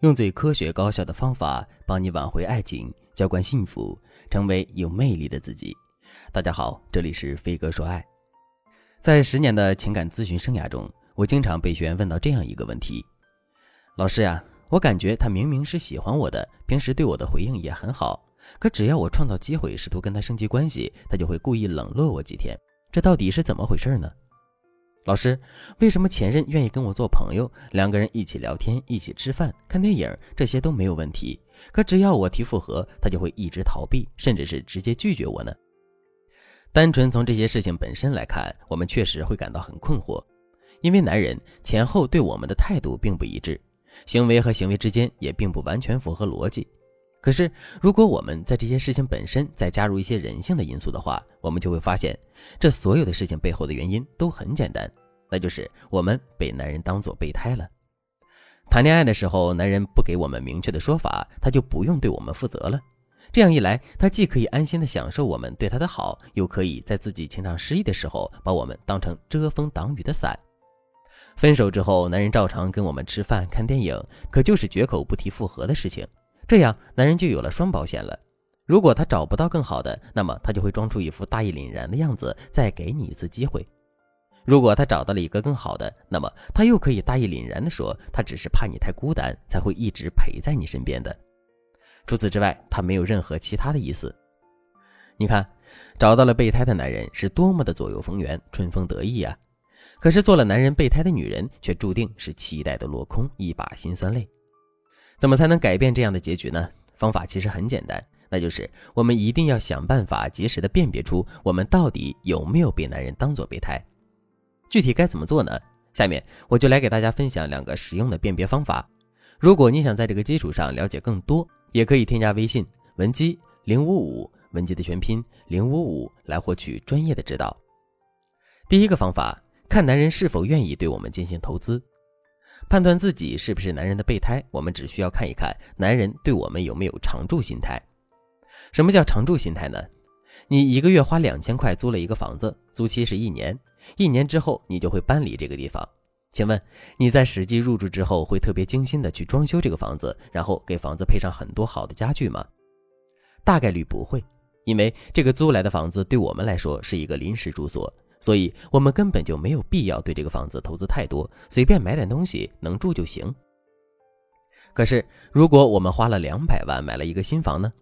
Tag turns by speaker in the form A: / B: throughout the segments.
A: 用最科学高效的方法帮你挽回爱情，浇灌幸福，成为有魅力的自己。大家好，这里是飞哥说爱。在十年的情感咨询生涯中，我经常被学员问到这样一个问题：老师呀，我感觉他明明是喜欢我的，平时对我的回应也很好，可只要我创造机会试图跟他升级关系，他就会故意冷落我几天。这到底是怎么回事呢？老师，为什么前任愿意跟我做朋友，两个人一起聊天、一起吃饭、看电影，这些都没有问题？可只要我提复合，他就会一直逃避，甚至是直接拒绝我呢？单纯从这些事情本身来看，我们确实会感到很困惑，因为男人前后对我们的态度并不一致，行为和行为之间也并不完全符合逻辑。可是，如果我们在这些事情本身再加入一些人性的因素的话，我们就会发现，这所有的事情背后的原因都很简单，那就是我们被男人当做备胎了。谈恋爱的时候，男人不给我们明确的说法，他就不用对我们负责了。这样一来，他既可以安心的享受我们对他的好，又可以在自己情场失意的时候，把我们当成遮风挡雨的伞。分手之后，男人照常跟我们吃饭、看电影，可就是绝口不提复合的事情。这样，男人就有了双保险了。如果他找不到更好的，那么他就会装出一副大义凛然的样子，再给你一次机会。如果他找到了一个更好的，那么他又可以大义凛然地说，他只是怕你太孤单，才会一直陪在你身边的。除此之外，他没有任何其他的意思。你看，找到了备胎的男人是多么的左右逢源、春风得意啊！可是做了男人备胎的女人，却注定是期待的落空，一把辛酸泪。怎么才能改变这样的结局呢？方法其实很简单，那就是我们一定要想办法及时的辨别出我们到底有没有被男人当做备胎。具体该怎么做呢？下面我就来给大家分享两个实用的辨别方法。如果你想在这个基础上了解更多，也可以添加微信文姬零五五，文姬的全拼零五五，来获取专业的指导。第一个方法，看男人是否愿意对我们进行投资。判断自己是不是男人的备胎，我们只需要看一看男人对我们有没有常住心态。什么叫常住心态呢？你一个月花两千块租了一个房子，租期是一年，一年之后你就会搬离这个地方。请问你在实际入住之后，会特别精心的去装修这个房子，然后给房子配上很多好的家具吗？大概率不会，因为这个租来的房子对我们来说是一个临时住所。所以，我们根本就没有必要对这个房子投资太多，随便买点东西能住就行。可是，如果我们花了两百万买了一个新房呢？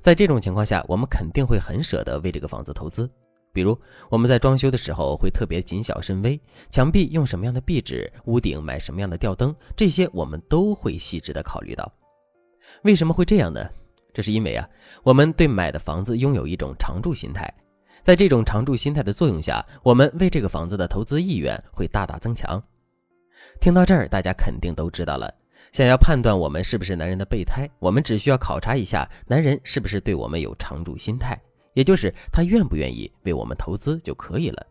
A: 在这种情况下，我们肯定会很舍得为这个房子投资。比如，我们在装修的时候会特别谨小慎微，墙壁用什么样的壁纸，屋顶买什么样的吊灯，这些我们都会细致的考虑到。为什么会这样呢？这是因为啊，我们对买的房子拥有一种常住心态。在这种常住心态的作用下，我们为这个房子的投资意愿会大大增强。听到这儿，大家肯定都知道了。想要判断我们是不是男人的备胎，我们只需要考察一下男人是不是对我们有常住心态，也就是他愿不愿意为我们投资就可以了。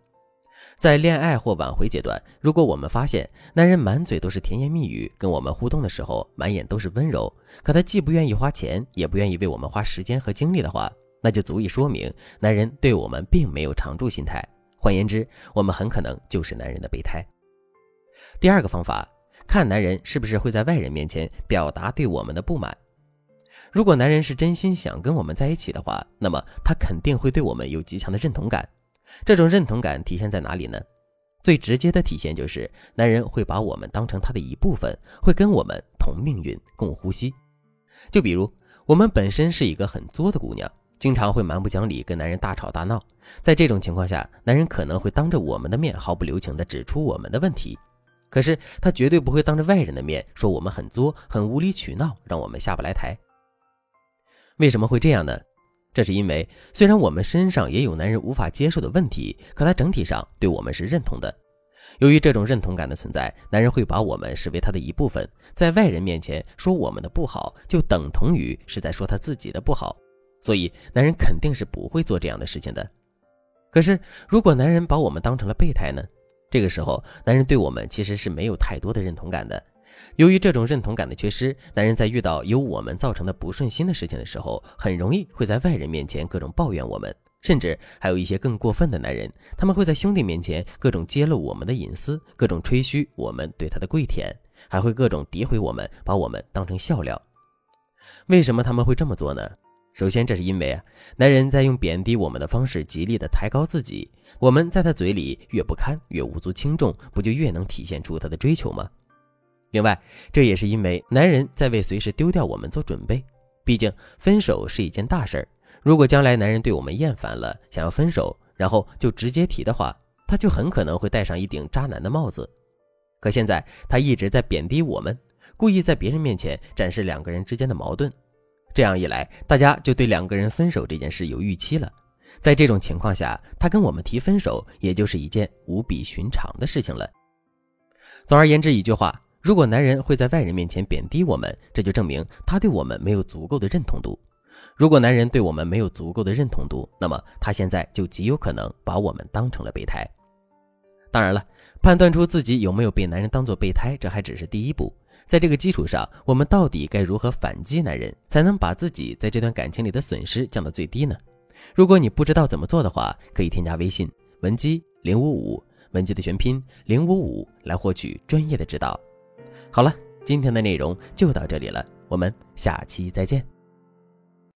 A: 在恋爱或挽回阶段，如果我们发现男人满嘴都是甜言蜜语，跟我们互动的时候满眼都是温柔，可他既不愿意花钱，也不愿意为我们花时间和精力的话，那就足以说明男人对我们并没有常住心态。换言之，我们很可能就是男人的备胎。第二个方法，看男人是不是会在外人面前表达对我们的不满。如果男人是真心想跟我们在一起的话，那么他肯定会对我们有极强的认同感。这种认同感体现在哪里呢？最直接的体现就是男人会把我们当成他的一部分，会跟我们同命运、共呼吸。就比如，我们本身是一个很作的姑娘。经常会蛮不讲理，跟男人大吵大闹。在这种情况下，男人可能会当着我们的面毫不留情地指出我们的问题，可是他绝对不会当着外人的面说我们很作、很无理取闹，让我们下不来台。为什么会这样呢？这是因为虽然我们身上也有男人无法接受的问题，可他整体上对我们是认同的。由于这种认同感的存在，男人会把我们视为他的一部分，在外人面前说我们的不好，就等同于是在说他自己的不好。所以，男人肯定是不会做这样的事情的。可是，如果男人把我们当成了备胎呢？这个时候，男人对我们其实是没有太多的认同感的。由于这种认同感的缺失，男人在遇到由我们造成的不顺心的事情的时候，很容易会在外人面前各种抱怨我们，甚至还有一些更过分的男人，他们会在兄弟面前各种揭露我们的隐私，各种吹嘘我们对他的跪舔，还会各种诋毁我们，把我们当成笑料。为什么他们会这么做呢？首先，这是因为啊，男人在用贬低我们的方式，极力的抬高自己。我们在他嘴里越不堪，越无足轻重，不就越能体现出他的追求吗？另外，这也是因为男人在为随时丢掉我们做准备。毕竟，分手是一件大事儿。如果将来男人对我们厌烦了，想要分手，然后就直接提的话，他就很可能会戴上一顶渣男的帽子。可现在，他一直在贬低我们，故意在别人面前展示两个人之间的矛盾。这样一来，大家就对两个人分手这件事有预期了。在这种情况下，他跟我们提分手，也就是一件无比寻常的事情了。总而言之，一句话，如果男人会在外人面前贬低我们，这就证明他对我们没有足够的认同度。如果男人对我们没有足够的认同度，那么他现在就极有可能把我们当成了备胎。当然了，判断出自己有没有被男人当做备胎，这还只是第一步。在这个基础上，我们到底该如何反击男人，才能把自己在这段感情里的损失降到最低呢？如果你不知道怎么做的话，可以添加微信文姬零五五，文姬的全拼零五五，来获取专业的指导。好了，今天的内容就到这里了，我们下期再见。